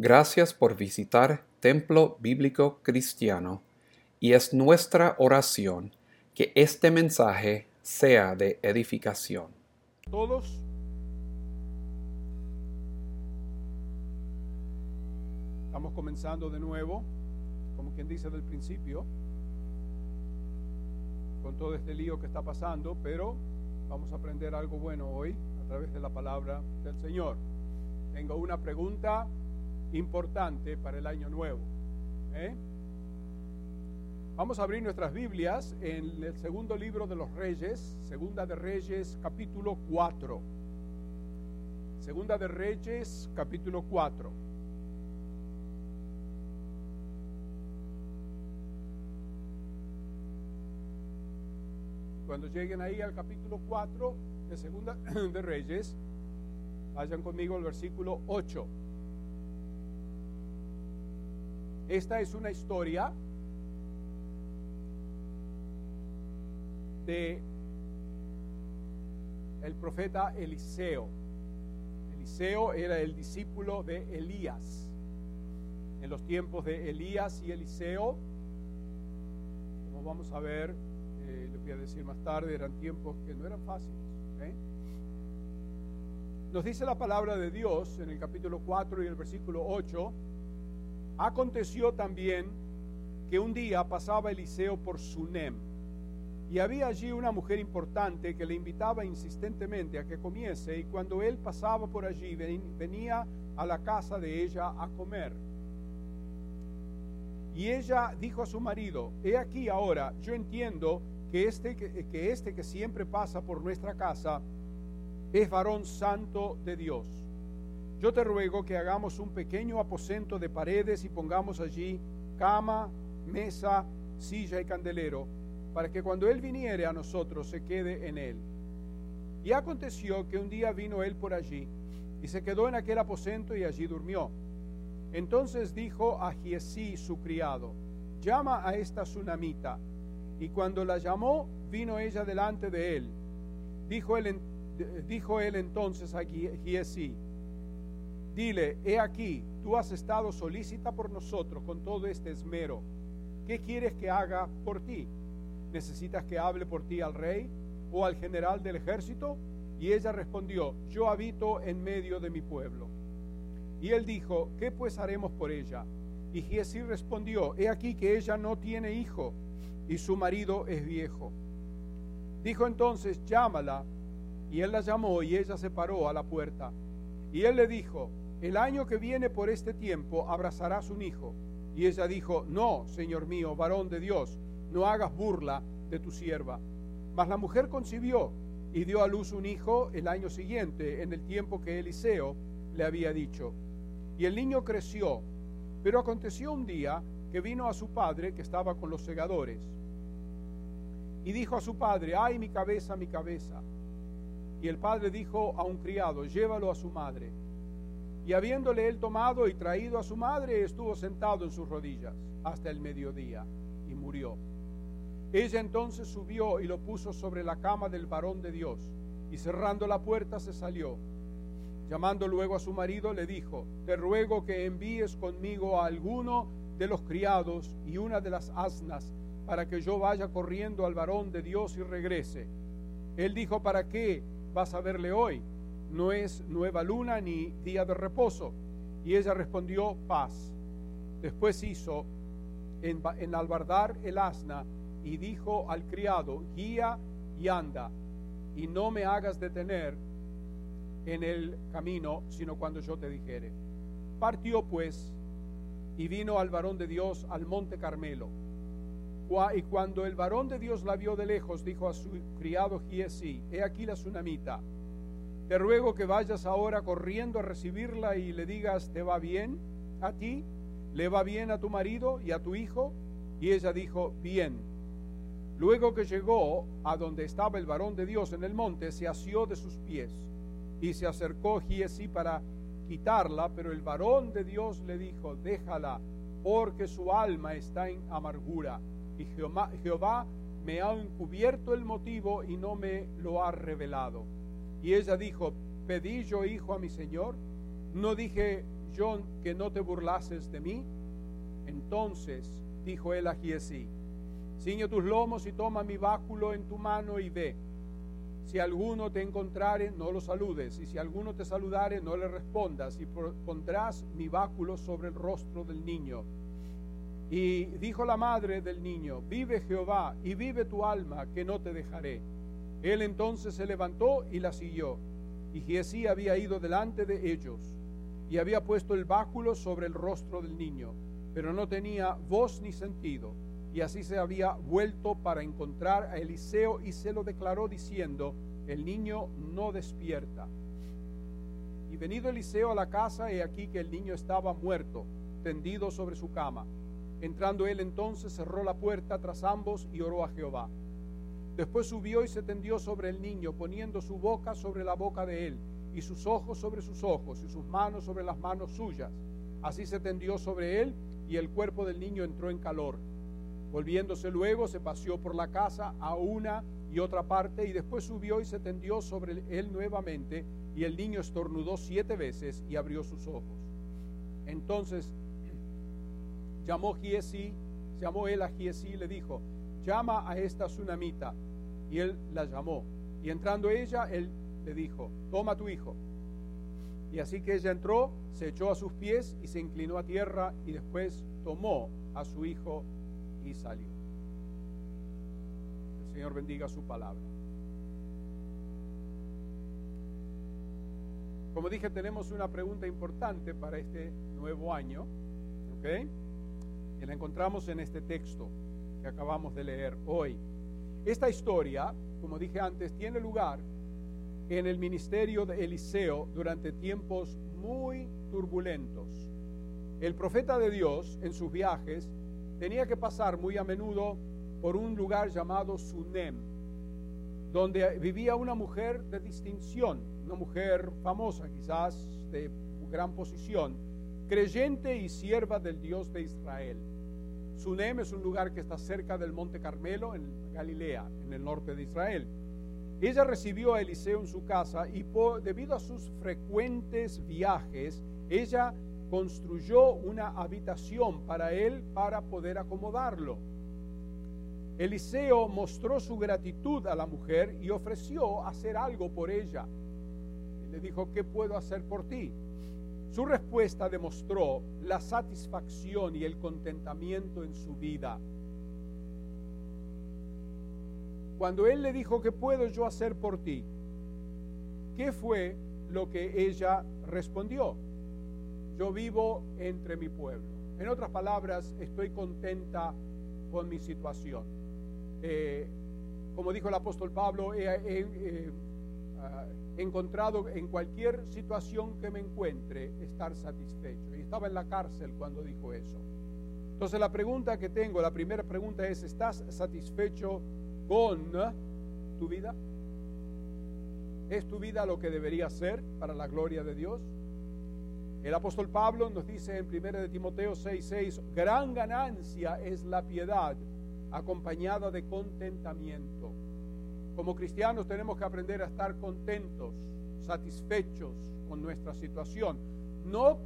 Gracias por visitar Templo Bíblico Cristiano y es nuestra oración que este mensaje sea de edificación. Todos. Estamos comenzando de nuevo, como quien dice del principio, con todo este lío que está pasando, pero vamos a aprender algo bueno hoy a través de la palabra del Señor. Tengo una pregunta importante para el año nuevo. ¿eh? Vamos a abrir nuestras Biblias en el segundo libro de los Reyes, Segunda de Reyes, capítulo 4. Segunda de Reyes, capítulo 4. Cuando lleguen ahí al capítulo 4 de Segunda de Reyes, vayan conmigo al versículo 8. Esta es una historia de el profeta Eliseo. Eliseo era el discípulo de Elías. En los tiempos de Elías y Eliseo, como vamos a ver, eh, les voy a decir más tarde, eran tiempos que no eran fáciles. ¿eh? Nos dice la palabra de Dios en el capítulo 4 y el versículo 8, aconteció también que un día pasaba Eliseo por Sunem y había allí una mujer importante que le invitaba insistentemente a que comiese y cuando él pasaba por allí venía a la casa de ella a comer. Y ella dijo a su marido, he aquí ahora, yo entiendo que este que, este que siempre pasa por nuestra casa es varón santo de Dios. Yo te ruego que hagamos un pequeño aposento de paredes y pongamos allí cama, mesa, silla y candelero para que cuando Él viniere a nosotros se quede en Él. Y aconteció que un día vino Él por allí y se quedó en aquel aposento y allí durmió. Entonces dijo a Giesí su criado, llama a esta tsunamita. Y cuando la llamó, vino ella delante de él. Dijo él, entonces a Giesí, dile, he aquí, tú has estado solícita por nosotros con todo este esmero. ¿Qué quieres que haga por ti? ¿necesitas que hable por ti al rey o al general del ejército? Y ella respondió, yo habito en medio de mi pueblo. Y él dijo, ¿qué pues haremos por ella? Y Giesí respondió, he aquí que ella no tiene hijo y su marido es viejo. Dijo entonces, llámala. Y él la llamó y ella se paró a la puerta. Y él le dijo, el año que viene por este tiempo abrazarás un hijo. Y ella dijo, no, Señor mío, varón de Dios, no hagas burla de tu sierva. Mas la mujer concibió y dio a luz un hijo el año siguiente, en el tiempo que Eliseo le había dicho. Y el niño creció, pero aconteció un día que vino a su padre, que estaba con los segadores, y dijo a su padre, ay mi cabeza, mi cabeza. Y el padre dijo a un criado, llévalo a su madre. Y habiéndole él tomado y traído a su madre, estuvo sentado en sus rodillas hasta el mediodía y murió. Ella entonces subió y lo puso sobre la cama del varón de Dios, y cerrando la puerta se salió. Llamando luego a su marido, le dijo, te ruego que envíes conmigo a alguno de los criados y una de las asnas, para que yo vaya corriendo al varón de Dios y regrese. Él dijo, ¿para qué vas a verle hoy? No es nueva luna ni día de reposo. Y ella respondió, paz. Después hizo en, en albardar el asna y dijo al criado, guía y anda, y no me hagas detener en el camino, sino cuando yo te dijere. Partió pues y vino al varón de Dios al monte Carmelo. Y cuando el varón de Dios la vio de lejos, dijo a su criado Giesi, he aquí la tsunamita. Te ruego que vayas ahora corriendo a recibirla y le digas, ¿te va bien a ti? ¿Le va bien a tu marido y a tu hijo? Y ella dijo, bien. Luego que llegó a donde estaba el varón de Dios en el monte, se asió de sus pies y se acercó Giesi para quitarla, pero el varón de Dios le dijo, déjala, porque su alma está en amargura. Y Jehová, me ha encubierto el motivo y no me lo ha revelado. Y ella dijo, pedí yo hijo a mi señor, no dije yo que no te burlases de mí? Entonces dijo él a Giesí, ciñe tus lomos y toma mi báculo en tu mano y ve. Si alguno te encontrare, no lo saludes, y si alguno te saludare, no le respondas, y pondrás mi báculo sobre el rostro del niño. Y dijo la madre del niño, vive Jehová, y vive tu alma, que no te dejaré. Él entonces se levantó y la siguió, y Giesí había ido delante de ellos, y había puesto el báculo sobre el rostro del niño, pero no tenía voz ni sentido y así se había vuelto para encontrar a Eliseo y se lo declaró diciendo, el niño no despierta. Y venido Eliseo a la casa, he aquí que el niño estaba muerto, tendido sobre su cama. Entrando él entonces cerró la puerta tras ambos y oró a Jehová. Después subió y se tendió sobre el niño, poniendo su boca sobre la boca de él, y sus ojos sobre sus ojos, y sus manos sobre las manos suyas. Así se tendió sobre él, y el cuerpo del niño entró en calor. Volviéndose luego, se paseó por la casa a una y otra parte y después subió y se tendió sobre él nuevamente y el niño estornudó siete veces y abrió sus ojos. Entonces llamó Giesi, llamó él a Giesi y le dijo, llama a esta tsunamita. Y él la llamó. Y entrando ella, él le dijo, toma tu hijo. Y así que ella entró, se echó a sus pies y se inclinó a tierra y después tomó a su hijo y salió. El Señor bendiga su palabra. Como dije, tenemos una pregunta importante para este nuevo año, ¿ok? Y la encontramos en este texto que acabamos de leer hoy. Esta historia, como dije antes, tiene lugar en el ministerio de Eliseo durante tiempos muy turbulentos. El profeta de Dios en sus viajes tenía que pasar muy a menudo por un lugar llamado Sunem, donde vivía una mujer de distinción, una mujer famosa quizás, de gran posición, creyente y sierva del Dios de Israel. Sunem es un lugar que está cerca del Monte Carmelo, en Galilea, en el norte de Israel. Ella recibió a Eliseo en su casa y debido a sus frecuentes viajes, ella construyó una habitación para él para poder acomodarlo. Eliseo mostró su gratitud a la mujer y ofreció hacer algo por ella. le dijo, ¿qué puedo hacer por ti? Su respuesta demostró la satisfacción y el contentamiento en su vida. Cuando él le dijo, ¿qué puedo yo hacer por ti? ¿Qué fue lo que ella respondió? yo vivo entre mi pueblo. En otras palabras, estoy contenta con mi situación. Eh, como dijo el apóstol Pablo, he, eh, encontrado en cualquier situación que me encuentre estar satisfecho. Y estaba en la cárcel cuando dijo eso. Entonces la pregunta que tengo, la primera pregunta es, ¿estás satisfecho con tu vida? ¿Es tu vida lo que debería ser para la gloria de Dios? El apóstol Pablo nos dice en 1 de Timoteo 6:6, gran ganancia es la piedad acompañada de contentamiento. Como cristianos tenemos que aprender a estar contentos, satisfechos con nuestra situación, no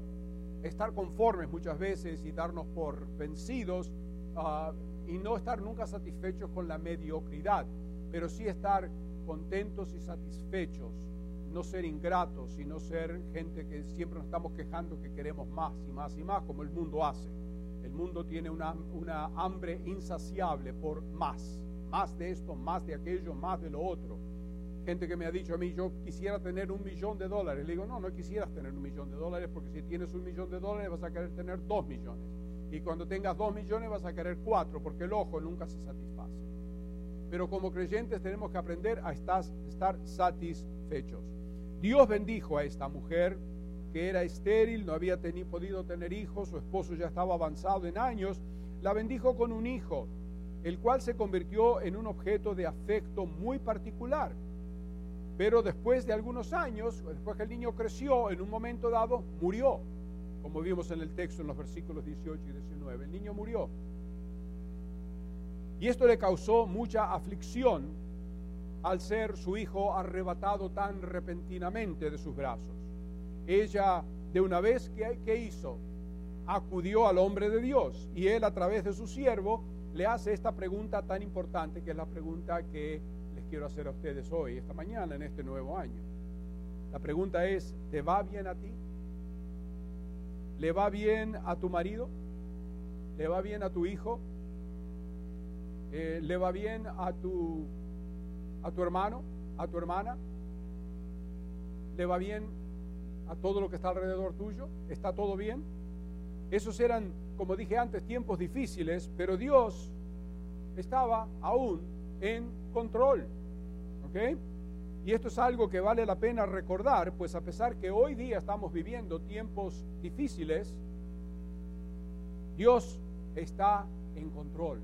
estar conformes muchas veces y darnos por vencidos ah, y no estar nunca satisfechos con la mediocridad, pero sí estar contentos y satisfechos no ser ingratos, sino ser gente que siempre nos estamos quejando que queremos más y más y más, como el mundo hace. El mundo tiene una, una hambre insaciable por más, más de esto, más de aquello, más de lo otro. Gente que me ha dicho a mí, yo quisiera tener un millón de dólares. Le digo, no, no quisieras tener un millón de dólares porque si tienes un millón de dólares vas a querer tener dos millones. Y cuando tengas dos millones vas a querer cuatro porque el ojo nunca se satisface. Pero como creyentes tenemos que aprender a estar, satisfechos. Dios bendijo a esta mujer que era estéril, no había podido tener hijos, su esposo ya estaba avanzado en años, la bendijo con un hijo, el cual se convirtió en un objeto de afecto muy particular. Pero después de algunos años, después que el niño creció, en un momento dado murió, como vimos en el texto en los versículos 18 y 19. El niño murió. Y esto le causó mucha aflicción al ser su hijo arrebatado tan repentinamente de sus brazos. Ella de una vez, ¿qué, qué hizo? Acudió al hombre de Dios y él a través de su siervo le hace esta pregunta tan importante que es la pregunta que les quiero hacer a ustedes hoy, esta mañana, en este nuevo año. La pregunta es, ¿te va bien a ti? ¿Le va bien a tu marido? ¿Le va bien a tu hijo? Eh, ¿Le va bien a tu, a tu hermano? ¿A tu hermana? ¿Le va bien a todo lo que está alrededor tuyo? ¿Está todo bien? Esos eran, como dije antes, tiempos difíciles, pero Dios estaba aún en control. ¿Ok? Y esto es algo que vale la pena recordar, pues a pesar que hoy día estamos viviendo tiempos difíciles, Dios está en control,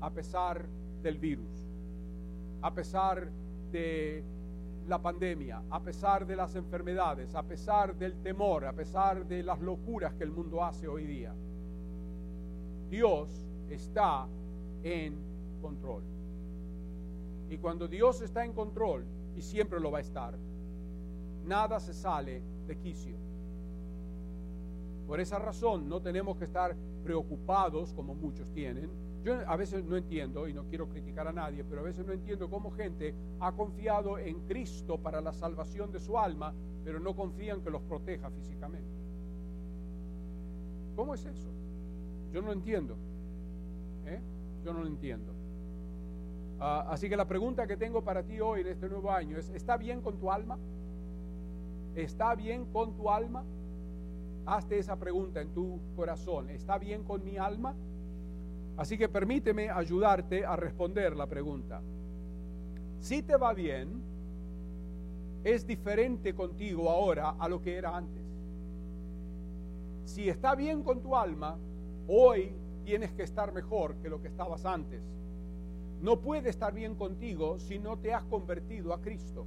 a pesar del virus, a pesar de la pandemia, a pesar de las enfermedades, a pesar del temor, a pesar de las locuras que el mundo hace hoy día. Dios está en control. Y cuando Dios está en control, y siempre lo va a estar. Nada se sale de quicio. Por esa razón no tenemos que estar preocupados como muchos tienen. Yo a veces no entiendo, y no quiero criticar a nadie, pero a veces no entiendo cómo gente ha confiado en Cristo para la salvación de su alma, pero no confían que los proteja físicamente. ¿Cómo es eso? Yo no lo entiendo. ¿eh? Yo no lo entiendo. Ah, así que la pregunta que tengo para ti hoy en este nuevo año es, ¿está bien con tu alma? ¿Está bien con tu alma? Hazte esa pregunta en tu corazón. ¿Está bien con mi alma? Así que permíteme ayudarte a responder la pregunta. Si te va bien, es diferente contigo ahora a lo que era antes. Si está bien con tu alma, hoy tienes que estar mejor que lo que estabas antes no puede estar bien contigo si no te has convertido a Cristo.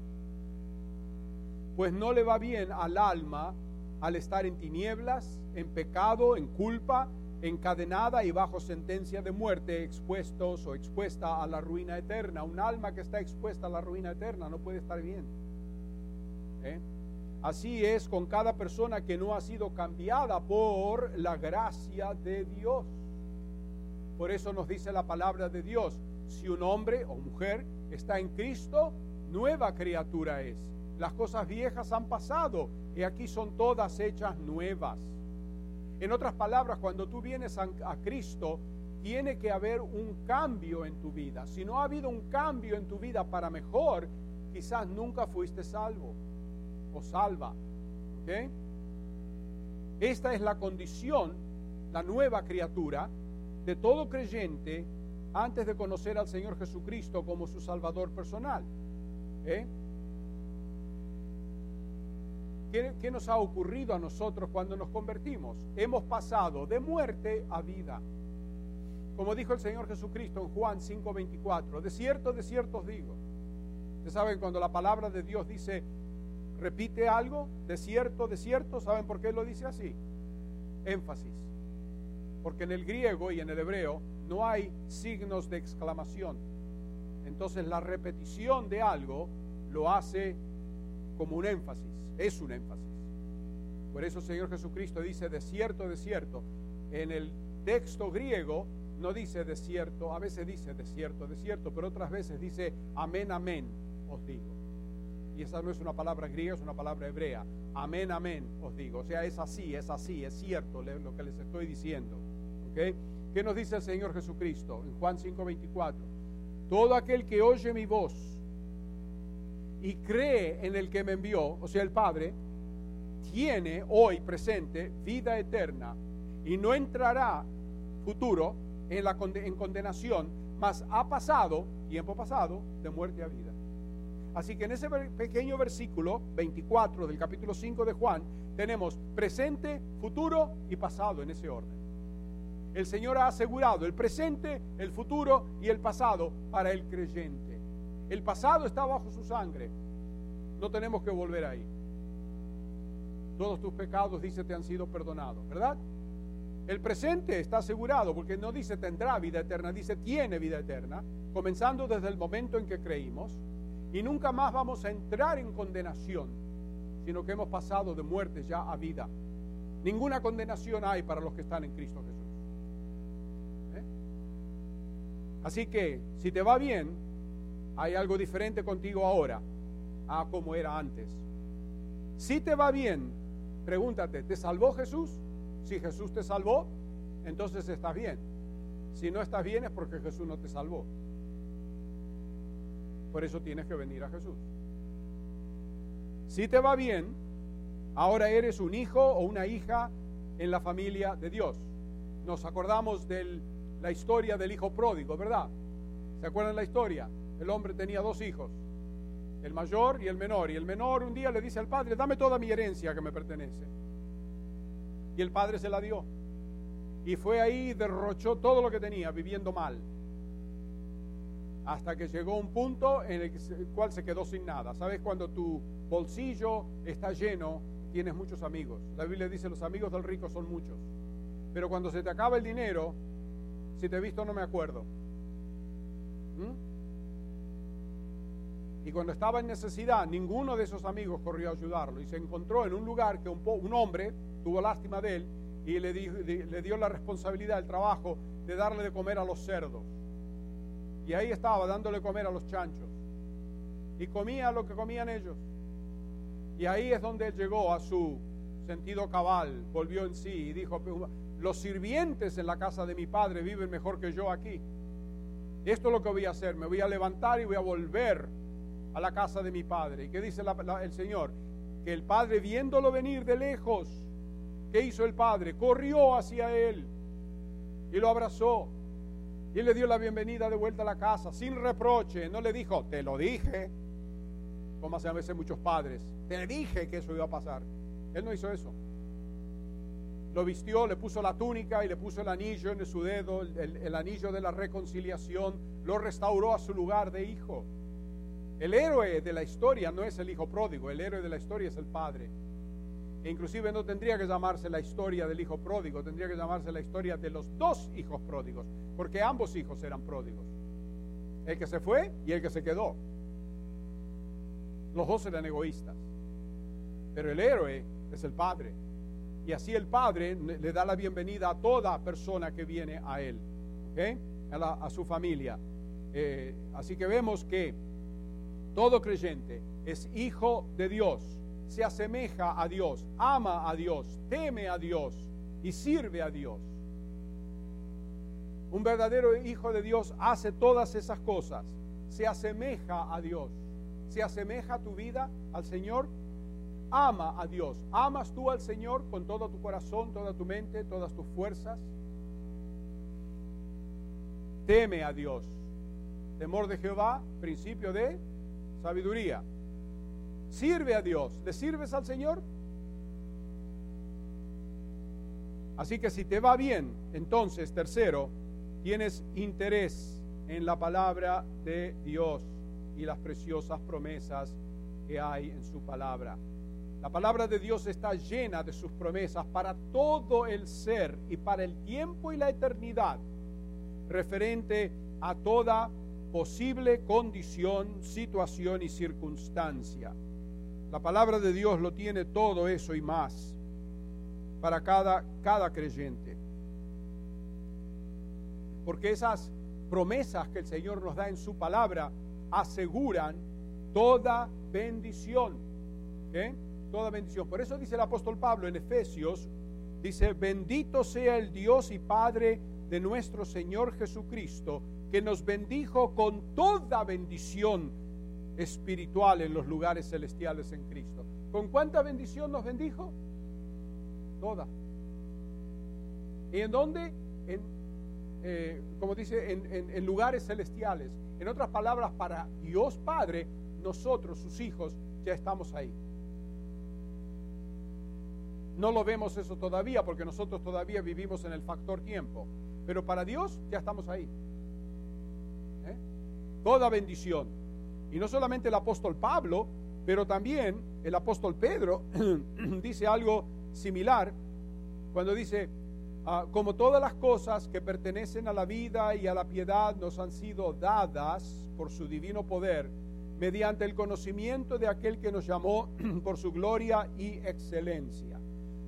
Pues no le va bien al alma al estar en tinieblas, en pecado, en culpa, encadenada y bajo sentencia de muerte, expuestos o expuesta a la ruina eterna. Un alma que está expuesta a la ruina eterna no puede estar bien. ¿Eh? Así es con cada persona que no ha sido cambiada por la gracia de Dios. Por eso nos dice la palabra de Dios, si un hombre o mujer está en Cristo, nueva criatura es. Las cosas viejas han pasado y aquí son todas hechas nuevas. En otras palabras, cuando tú vienes a, Cristo, tiene que haber un cambio en tu vida. Si no ha habido un cambio en tu vida para mejor, quizás nunca fuiste salvo salva. Esta es la condición, la nueva criatura de todo creyente antes de conocer al Señor Jesucristo como su Salvador personal. ¿eh? ¿Qué, nos ha ocurrido a nosotros cuando nos convertimos? Hemos pasado de muerte a vida. Como dijo el Señor Jesucristo en Juan 5:24, de cierto, de cierto os digo. Ustedes saben cuando la palabra de Dios dice, repite algo, de cierto, de cierto, ¿saben por qué lo dice así? Énfasis. Porque en el griego y en el hebreo no hay signos de exclamación. Entonces la repetición de algo lo hace como un énfasis, es un énfasis. Por eso el Señor Jesucristo dice desierto, desierto. En el texto griego no dice desierto, a veces dice desierto, desierto, pero otras veces dice amén, amén, os digo. Y esa no es una palabra griega, es una palabra hebrea. Amén, amén, os digo. O sea, es así, es así, es cierto lo que les estoy diciendo. ¿Ok? ¿Qué nos dice el Señor Jesucristo en Juan 5:24? Todo aquel que oye mi voz y cree en el que me envió, o sea, el Padre, tiene hoy presente vida eterna y no entrará futuro en, la, en condenación, mas ha pasado, tiempo pasado, de muerte a vida. Así que en ese pequeño versículo 24 del capítulo 5 de Juan tenemos presente, futuro y pasado en ese orden el Señor ha asegurado el presente, el futuro y el pasado para el creyente. El pasado está bajo su sangre. No tenemos que volver ahí. Todos tus pecados, dice, te han sido perdonados, ¿verdad? El presente está asegurado porque no dice tendrá vida eterna, dice tiene vida eterna, comenzando desde el momento en que creímos. Y nunca más vamos a entrar en condenación sino que hemos pasado de muerte ya a vida. Ninguna condenación hay para los que están en Cristo Jesús. ¿Eh? Así que si te va bien, hay algo diferente contigo ahora a como era antes. Si te va bien, pregúntate, ¿te salvó Jesús? Si Jesús te salvó, entonces estás bien. Si no estás bien es porque Jesús no te salvó. Por eso tienes que venir a Jesús. Si te va bien, ahora eres un hijo o una hija en la familia de Dios. Nos acordamos de la historia del hijo pródigo, ¿verdad? ¿Se acuerdan la historia? El hombre tenía dos hijos, el mayor y el menor. Y el menor un día le dice al padre, dame toda mi herencia que me pertenece. Y el padre se la dio. Y fue ahí y derrochó todo lo que tenía, viviendo mal hasta que llegó un punto en el cual se quedó sin nada. ¿Sabes? Cuando tu bolsillo está lleno, tienes muchos amigos. La Biblia dice, los amigos del rico son muchos. Pero cuando se te acaba el dinero, si te he visto no me acuerdo. ¿Mm? Y cuando estaba en necesidad, ninguno de esos amigos corrió a ayudarlo. Y se encontró en un lugar que un, hombre tuvo lástima de él y le, le dio la responsabilidad, el trabajo de darle de comer a los cerdos. Y ahí estaba dándole comer a los chanchos. Y comía lo que comían ellos. Y ahí es donde él llegó a su sentido cabal, volvió en sí y dijo, los sirvientes en la casa de mi padre viven mejor que yo aquí. Esto es lo que voy a hacer, me voy a levantar y voy a volver a la casa de mi padre. ¿Y qué dice el Señor? Que el padre viéndolo venir de lejos, ¿qué hizo el padre? Corrió hacia él y lo abrazó él le dio la bienvenida de vuelta a la casa, sin reproche. No le dijo, te lo dije, como hacen a veces muchos padres, te dije que eso iba a pasar. Él no hizo eso. Lo vistió, le puso la túnica y le puso el anillo en su dedo, el anillo de la reconciliación, lo restauró a su lugar de hijo. El héroe de la historia no es el hijo pródigo, el héroe de la historia es el padre. E inclusive no tendría que llamarse la historia del hijo pródigo, tendría que llamarse la historia de los dos hijos pródigos, porque ambos hijos eran pródigos. El que se fue y el que se quedó. Los dos eran egoístas. Pero el héroe es el padre. Y así el padre le da la bienvenida a toda persona que viene a él, a, su familia. Eh, así que vemos que todo creyente es hijo de Dios se asemeja a Dios, ama a Dios, teme a Dios y sirve a Dios. Un verdadero hijo de Dios hace todas esas cosas, se asemeja a Dios, se asemeja tu vida al Señor, ama a Dios. ¿Amas tú al Señor con todo tu corazón, toda tu mente, todas tus fuerzas? Teme a Dios. Temor de Jehová, principio de sabiduría. Sirve a Dios. ¿Le sirves al Señor? Así que si te va bien, entonces, tercero, tienes interés en la palabra de Dios y las preciosas promesas que hay en su palabra. La palabra de Dios está llena de sus promesas para todo el ser y para el tiempo y la eternidad, referente a toda posible condición, situación y circunstancia. La palabra de Dios lo tiene todo eso y más para cada, cada creyente. Porque esas promesas que el Señor nos da en su palabra aseguran toda bendición. ¿eh? Toda bendición. Por eso dice el apóstol Pablo en Efesios, dice, bendito sea el Dios y Padre de nuestro Señor Jesucristo, que nos bendijo con toda bendición espiritual en los lugares celestiales en Cristo. ¿Con cuánta bendición nos bendijo? Toda. ¿Y en dónde? En, eh, como dice, en, en lugares celestiales. En otras palabras, para Dios Padre, nosotros, sus hijos, ya estamos ahí. No lo vemos eso todavía porque nosotros todavía vivimos en el factor tiempo. Pero para Dios ya estamos ahí. ¿Eh? Toda bendición. Y no solamente el apóstol Pablo, pero también el apóstol Pedro dice algo similar cuando dice, ah, como todas las cosas que pertenecen a la vida y a la piedad nos han sido dadas por su divino poder, mediante el conocimiento de aquel que nos llamó por su gloria y excelencia,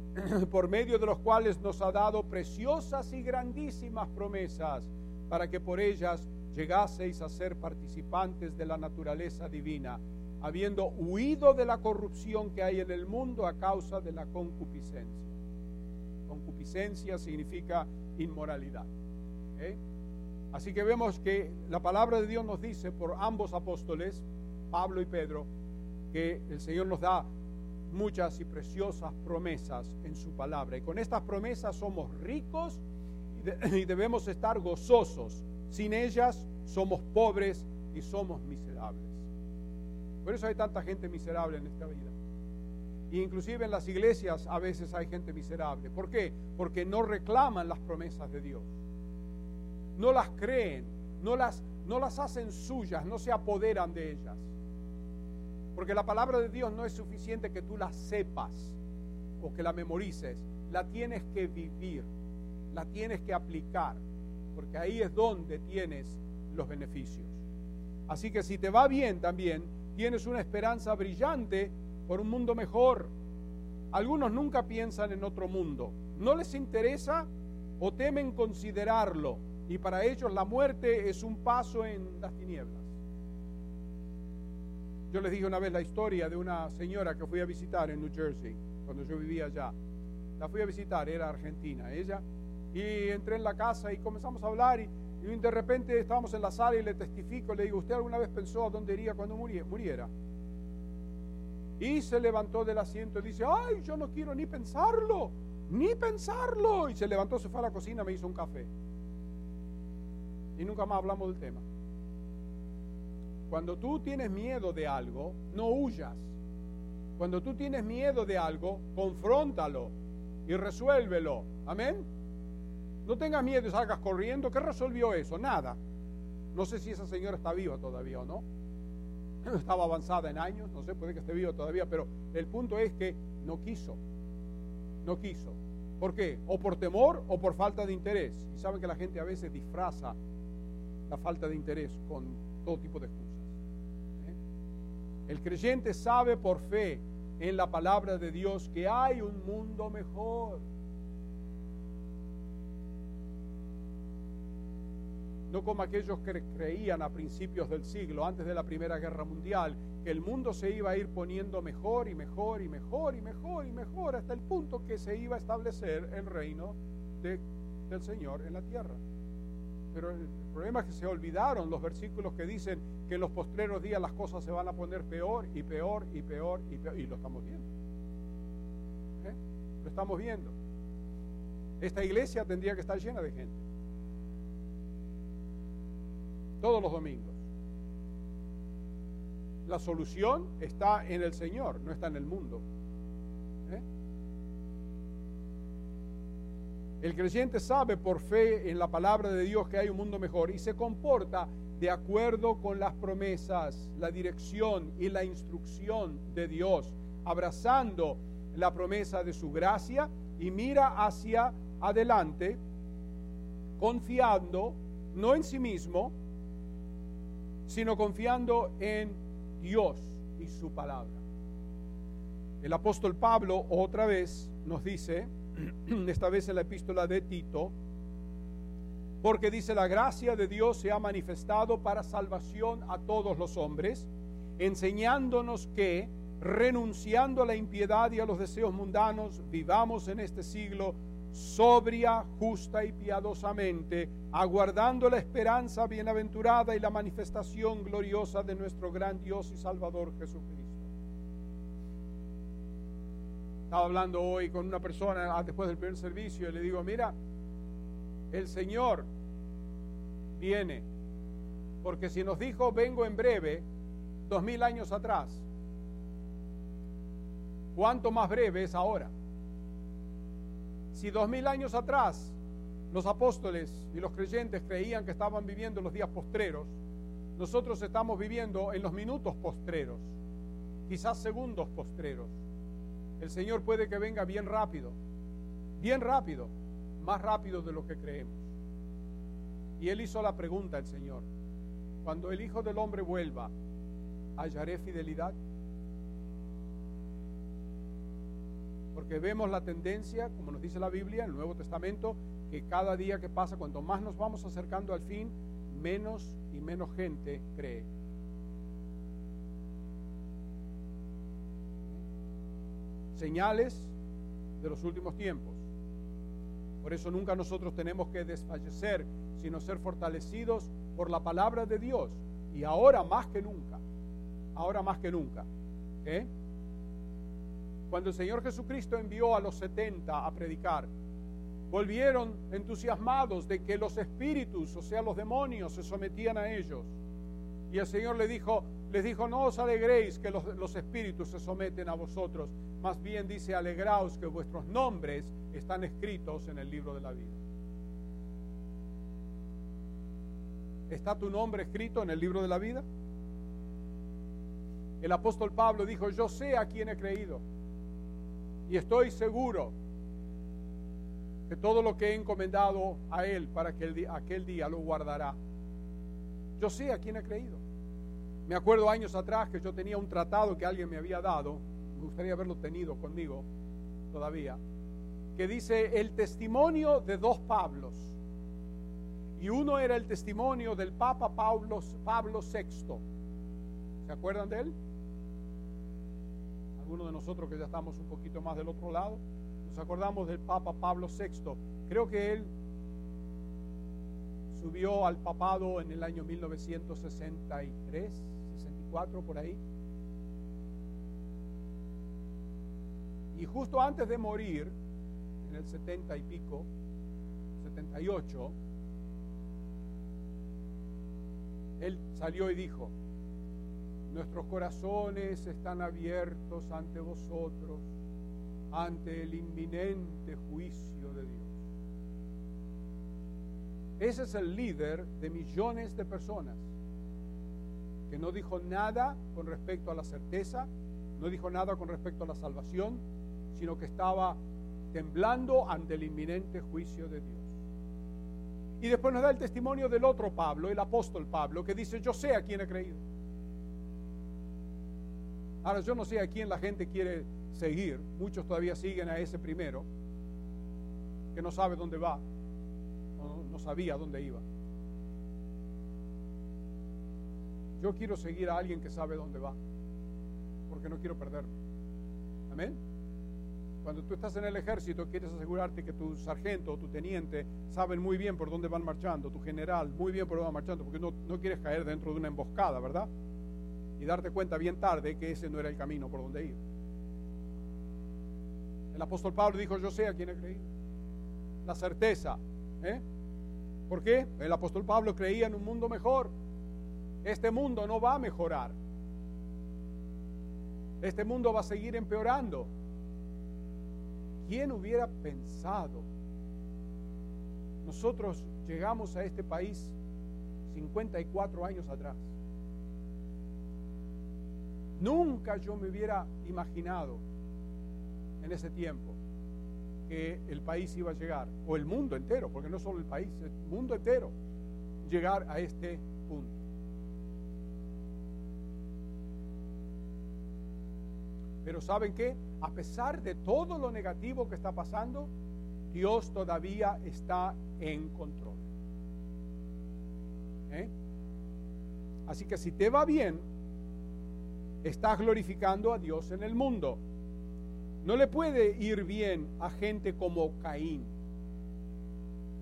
por medio de los cuales nos ha dado preciosas y grandísimas promesas, para que por ellas llegaseis a ser participantes de la naturaleza divina, habiendo huido de la corrupción que hay en el mundo a causa de la concupiscencia. Concupiscencia significa inmoralidad. Así que vemos que la palabra de Dios nos dice por ambos apóstoles, Pablo y Pedro, que el Señor nos da muchas y preciosas promesas en su palabra. Y con estas promesas somos ricos y, debemos estar gozosos. Sin ellas somos pobres y somos miserables. Por eso hay tanta gente miserable en esta vida. Y inclusive en las iglesias a veces hay gente miserable. ¿Por qué? Porque no reclaman las promesas de Dios. No las creen, no las, no las hacen suyas, no se apoderan de ellas. Porque la palabra de Dios no es suficiente que tú la sepas o que la memorices. La tienes que vivir, la tienes que aplicar. Porque ahí es donde tienes los beneficios. Así que si te va bien también, tienes una esperanza brillante por un mundo mejor. Algunos nunca piensan en otro mundo. No les interesa o temen considerarlo. Y para ellos la muerte es un paso en las tinieblas. Yo les dije una vez la historia de una señora que fui a visitar en New Jersey, cuando yo vivía allá. La fui a visitar, era argentina ella. Y entré en la casa y comenzamos a hablar y, de repente estábamos en la sala y le testifico, le digo, ¿usted alguna vez pensó a dónde iría cuando muriera? Y se levantó del asiento y dice, ay, yo no quiero ni pensarlo, ni pensarlo. Y se levantó, se fue a la cocina, me hizo un café. Y nunca más hablamos del tema. Cuando tú tienes miedo de algo, no huyas. Cuando tú tienes miedo de algo, confróntalo y resuélvelo. Amén. No tengas miedo y salgas corriendo. ¿Qué resolvió eso? Nada. No sé si esa señora está viva todavía o no. Estaba avanzada en años, no sé, puede que esté viva todavía, pero el punto es que no quiso. No quiso. ¿Por qué? O por temor o por falta de interés. Y saben que la gente a veces disfraza la falta de interés con todo tipo de excusas. El creyente sabe por fe en la palabra de Dios que hay un mundo mejor. No como aquellos que creían a principios del siglo, antes de la Primera Guerra Mundial, que el mundo se iba a ir poniendo mejor y mejor y mejor y mejor y mejor hasta el punto que se iba a establecer el reino del Señor en la tierra. Pero el problema es que se olvidaron los versículos que dicen que en los postreros días las cosas se van a poner peor y peor y peor y peor. Y lo estamos viendo. ¿Eh? Lo estamos viendo. Esta iglesia tendría que estar llena de gente. Todos los domingos. La solución está en el Señor, no está en el mundo. ¿Eh? El creyente sabe por fe en la palabra de Dios que hay un mundo mejor y se comporta de acuerdo con las promesas, la dirección y la instrucción de Dios, abrazando la promesa de su gracia y mira hacia adelante, confiando no en sí mismo, sino confiando en Dios y su palabra. El apóstol Pablo otra vez nos dice, esta vez en la epístola de Tito, porque dice, la gracia de Dios se ha manifestado para salvación a todos los hombres, enseñándonos que, renunciando a la impiedad y a los deseos mundanos, vivamos en este siglo sobria, justa y piadosamente, aguardando la esperanza bienaventurada y la manifestación gloriosa de nuestro gran Dios y Salvador Jesucristo. Estaba hablando hoy con una persona ah, después del primer servicio y le digo, mira, el Señor viene, porque si nos dijo, vengo en breve, dos mil años atrás, ¿cuánto más breve es ahora? Si dos mil años atrás los apóstoles y los creyentes creían que estaban viviendo los días postreros, nosotros estamos viviendo en los minutos postreros, quizás segundos postreros. El Señor puede que venga bien rápido, bien rápido, más rápido de lo que creemos. Y Él hizo la pregunta al Señor, cuando el Hijo del Hombre vuelva, hallaré fidelidad? Porque vemos la tendencia, como nos dice la Biblia, el Nuevo Testamento, que cada día que pasa, cuanto más nos vamos acercando al fin, menos y menos gente cree. Señales de los últimos tiempos. Por eso nunca nosotros tenemos que desfallecer, sino ser fortalecidos por la palabra de Dios. Y ahora más que nunca, ahora más que nunca. Cuando el Señor Jesucristo envió a los 70 a predicar, volvieron entusiasmados de que los espíritus, o sea, los demonios, se sometían a ellos. Y el Señor les dijo, les dijo, no os alegréis que los, los espíritus se someten a vosotros, más bien dice, alegraos que vuestros nombres están escritos en el libro de la vida. ¿Está tu nombre escrito en el libro de la vida? El apóstol Pablo dijo, yo sé a quién he creído y estoy seguro que todo lo que he encomendado a Él para que aquel día lo guardará. Yo sé a quién he creído. Me acuerdo años atrás que yo tenía un tratado que alguien me había dado, me gustaría haberlo tenido conmigo todavía, que dice el testimonio de dos Pablos. Y uno era el testimonio del Papa Pablo, Pablo VI. ¿Se acuerdan de él? Algunos de nosotros que ya estamos un poquito más del otro lado. Nos acordamos del Papa Pablo VI. Creo que él subió al papado en el año 1963, 64 por ahí. Y justo antes de morir, en el 70 y pico, 78, él salió y dijo, nuestros corazones están abiertos ante vosotros ante el inminente juicio de Dios. Ese es el líder de millones de personas que no dijo nada con respecto a la certeza, no dijo nada con respecto a la salvación, sino que estaba temblando ante el inminente juicio de Dios. Y después nos da el testimonio del otro Pablo, el apóstol Pablo, que dice, yo sé a quién he creído. Ahora yo no sé a quién la gente quiere seguir, muchos todavía siguen a ese primero, que no sabe dónde va, no, no sabía dónde iba. Yo quiero seguir a alguien que sabe dónde va, porque no quiero perderme. Amén. Cuando tú estás en el ejército, quieres asegurarte que tu sargento o tu teniente saben muy bien por dónde van marchando, tu general muy bien por dónde van marchando, porque no, no quieres caer dentro de una emboscada, ¿verdad? Y darte cuenta bien tarde que ese no era el camino por donde ir. El apóstol Pablo dijo, yo sé a quién he creído. La certeza. ¿eh? ¿Por qué? El apóstol Pablo creía en un mundo mejor. Este mundo no va a mejorar. Este mundo va a seguir empeorando. ¿Quién hubiera pensado? Nosotros llegamos a este país 54 años atrás. Nunca yo me hubiera imaginado en ese tiempo que el país iba a llegar, o el mundo entero, porque no solo el país, el mundo entero, llegar a este punto. Pero ¿saben qué? A pesar de todo lo negativo que está pasando, Dios todavía está en control. ¿Eh? Así que si te va bien, estás glorificando a Dios en el mundo. No le puede ir bien a gente como Caín.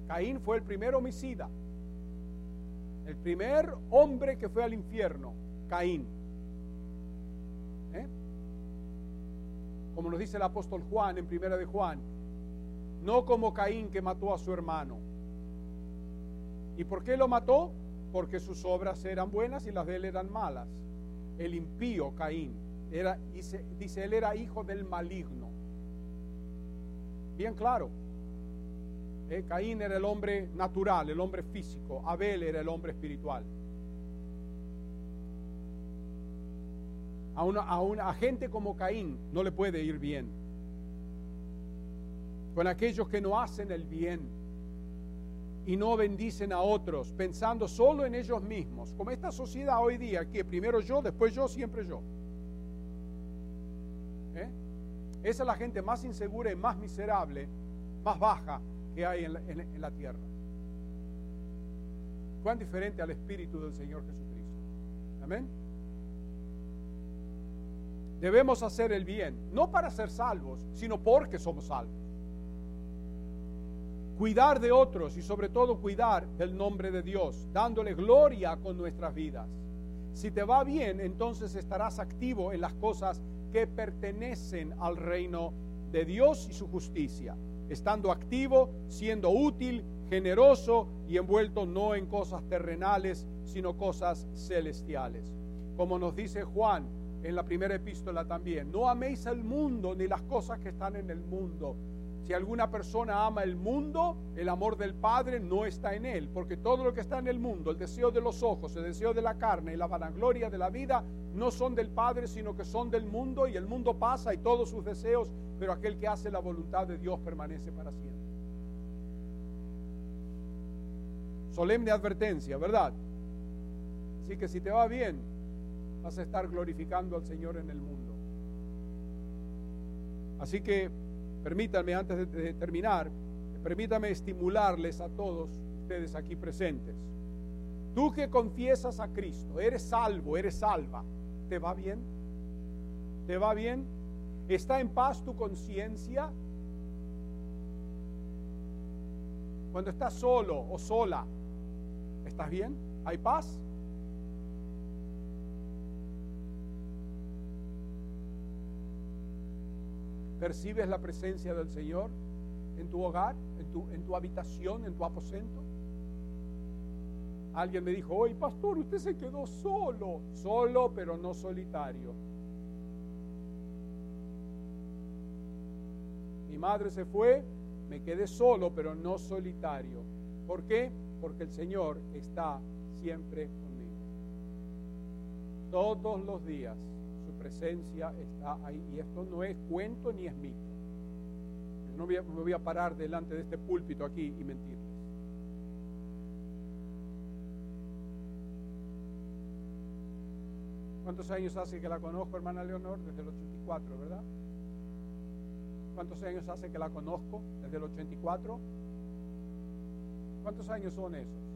Caín fue el primer homicida, el primer hombre que fue al infierno, Caín. ¿Eh? Como nos dice el apóstol Juan en primera de Juan, no como Caín que mató a su hermano. ¿Y por qué lo mató? Porque sus obras eran buenas y las de él eran malas. El impío Caín era, dice, dice, él era hijo del maligno. Bien claro. Eh, Caín era el hombre natural, el hombre físico. Abel era el hombre espiritual. A, una, a, una, a gente como Caín no le puede ir bien. Con aquellos que no hacen el bien. Y no bendicen a otros, pensando solo en ellos mismos, como esta sociedad hoy día, que primero yo, después yo, siempre yo. ¿Eh? Esa es la gente más insegura y más miserable, más baja que hay en la, en la tierra. Cuán diferente al Espíritu del Señor Jesucristo. Amén. Debemos hacer el bien, no para ser salvos, sino porque somos salvos cuidar de otros y sobre todo cuidar del nombre de Dios, dándole gloria con nuestras vidas. Si te va bien, entonces estarás activo en las cosas que pertenecen al reino de Dios y su justicia, estando activo, siendo útil, generoso y envuelto no en cosas terrenales, sino cosas celestiales. Como nos dice Juan en la primera epístola también, no améis al mundo ni las cosas que están en el mundo si alguna persona ama el mundo, el amor del Padre no está en él, porque todo lo que está en el mundo, el deseo de los ojos, el deseo de la carne y la vanagloria de la vida, no son del Padre, sino que son del mundo y el mundo pasa y todos sus deseos, pero aquel que hace la voluntad de Dios permanece para siempre. Solemne advertencia, ¿verdad? Así que si te va bien, vas a estar glorificando al Señor en el mundo. Así que Permítanme, antes de, terminar, permítame estimularles a todos ustedes aquí presentes. Tú que confiesas a Cristo, eres salvo, eres salva, ¿te va bien? ¿Te va bien? ¿Está en paz tu conciencia? Cuando estás solo o sola, ¿estás bien? ¿Hay paz? ¿Percibes la presencia del Señor en tu hogar, en tu, en tu habitación, en tu aposento? Alguien me dijo, hoy pastor, usted se quedó solo, solo pero no solitario. Mi madre se fue, me quedé solo pero no solitario. ¿Por qué? Porque el Señor está siempre conmigo. Todos los días presencia está ahí. Y esto no es cuento ni es mito. no me voy a parar delante de este púlpito aquí y mentirles. ¿Cuántos años hace que la conozco, hermana Leonor? Desde el 84, ¿verdad? ¿Cuántos años hace que la conozco? Desde el 84. ¿Cuántos años son esos?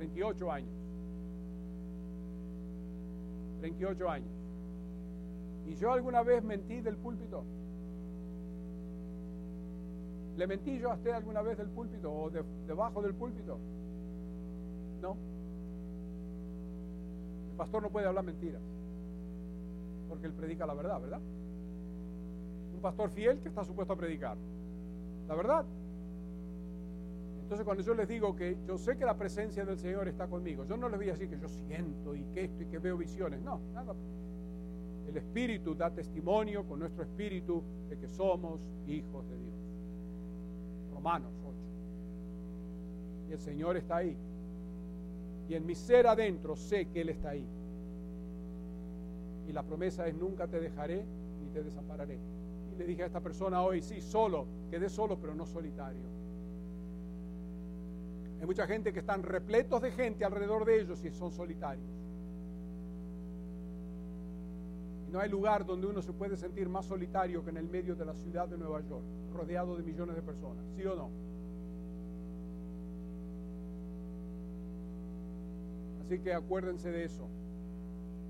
38 años. 38 años. ¿Y yo alguna vez mentí del púlpito? ¿Le mentí yo a usted alguna vez del púlpito o debajo del púlpito? No. El pastor no puede hablar mentiras, porque él predica la verdad, ¿verdad? Un pastor fiel que está supuesto a predicar. La verdad. Entonces cuando yo les digo que yo sé que la presencia del Señor está conmigo, yo no les voy a decir que yo siento y que esto y que veo visiones, no, nada. El Espíritu da testimonio con nuestro Espíritu de que somos hijos de Dios. Romanos 8. Y el Señor está ahí. Y en mi ser adentro sé que Él está ahí. Y la promesa es nunca te dejaré ni te desampararé. Y le dije a esta persona hoy, sí, solo, quedé solo, pero no solitario hay mucha gente que están repletos de gente alrededor de ellos y son solitarios. Y no hay lugar donde uno se puede sentir más solitario que en el medio de la ciudad de Nueva York, rodeado de millones de personas. ¿Sí o no? Así que acuérdense de eso.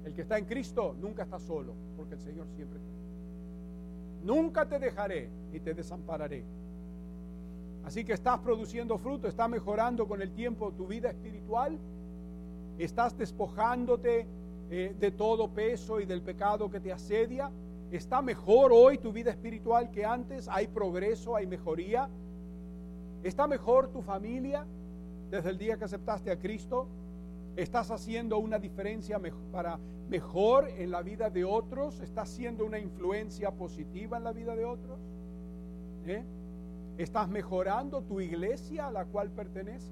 El que está en Cristo nunca está solo, porque el Señor siempre está. Nunca te dejaré y te desampararé. Así que estás produciendo fruto, estás mejorando con el tiempo tu vida espiritual, estás despojándote eh, de todo peso y del pecado que te asedia. ¿Está mejor hoy tu vida espiritual que antes? ¿Hay progreso, hay mejoría? ¿Está mejor tu familia desde el día que aceptaste a Cristo? ¿Estás haciendo una diferencia para mejor en la vida de otros? ¿Estás siendo una influencia positiva en la vida de otros? ¿Eh? ¿Estás mejorando tu iglesia a la cual perteneces?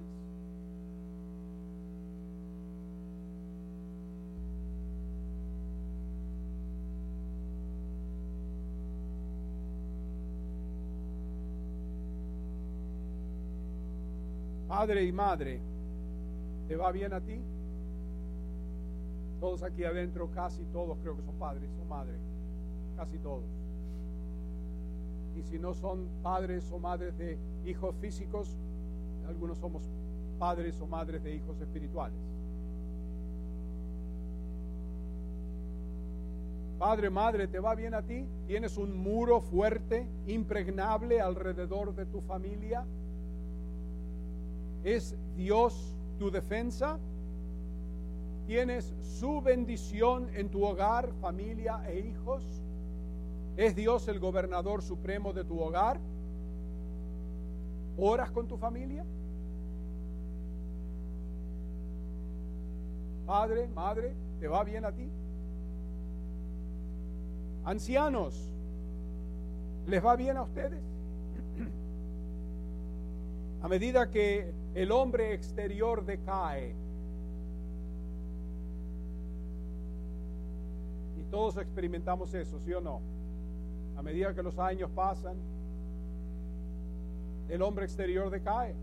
Padre y madre, ¿te va bien a ti? Todos aquí adentro, casi todos creo que son padres o madres, casi todos. Y si no son padres o madres de hijos físicos, algunos somos padres o madres de hijos espirituales. Padre, madre, ¿te va bien a ti? ¿Tienes un muro fuerte, impregnable alrededor de tu familia? ¿Es Dios tu defensa? ¿Tienes su bendición en tu hogar, familia e hijos? ¿Es Dios el gobernador supremo de tu hogar? ¿Oras con tu familia? Padre, madre, ¿te va bien a ti? Ancianos, ¿les va bien a ustedes? A medida que el hombre exterior decae, y todos experimentamos eso, ¿sí o no? A medida que los años pasan, el hombre exterior decae.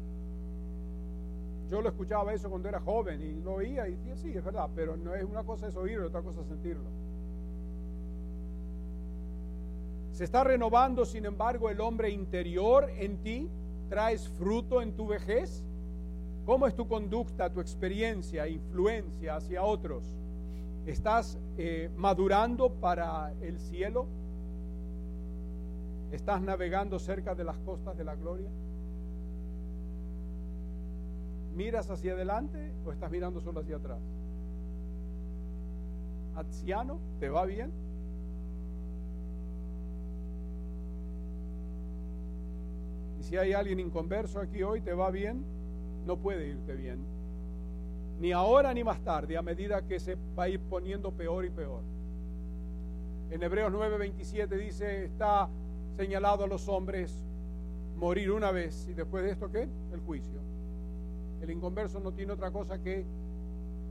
Yo lo escuchaba eso cuando era joven y lo oía y decía, sí, es verdad, pero no es una cosa es oírlo, otra cosa es sentirlo. Se está renovando, sin embargo, el hombre interior en ti. ¿Traes fruto en tu vejez? ¿Cómo es tu conducta, tu experiencia, influencia hacia otros? ¿Estás eh, madurando para el cielo? ¿Estás navegando cerca de las costas de la gloria? ¿Miras hacia adelante o estás mirando solo hacia atrás? ¿Anciano? ¿Te va bien? si hay alguien inconverso aquí hoy, te va bien, no puede irte bien. Ni ahora ni más tarde, a medida que se va a ir poniendo peor y peor. En Hebreos 9:27 dice, está señalado a los hombres morir una vez y después de esto, ¿qué? El juicio. El inconverso no tiene otra cosa que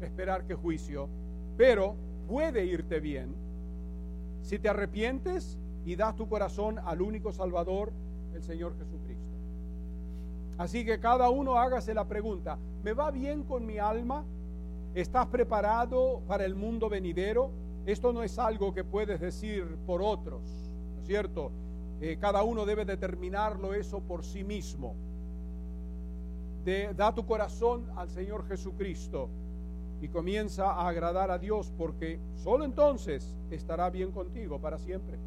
esperar que juicio, pero puede irte bien si te arrepientes y das tu corazón al único Salvador, el Señor Jesucristo. Así que cada uno hágase la pregunta, ¿me va bien con mi alma? ¿Estás preparado para el mundo venidero? Esto no es algo que puedes decir por otros, ¿no es cierto? Eh, cada uno debe determinarlo eso por sí mismo. da tu corazón al Señor Jesucristo y comienza a agradar a Dios porque solo entonces estará bien contigo para siempre.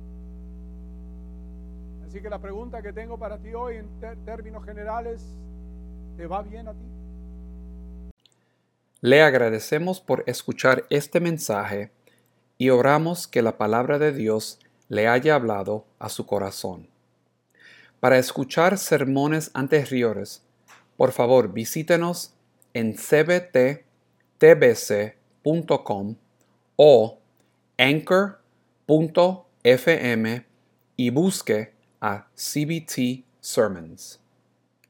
Así que la pregunta que tengo para ti hoy en términos generales, ¿te va bien a ti? Le agradecemos por escuchar este mensaje y oramos que la palabra de Dios le haya hablado a su corazón. Para escuchar sermones anteriores, por favor visítenos en cbttbc.com o anchor.fm y busque a CBT Sermons.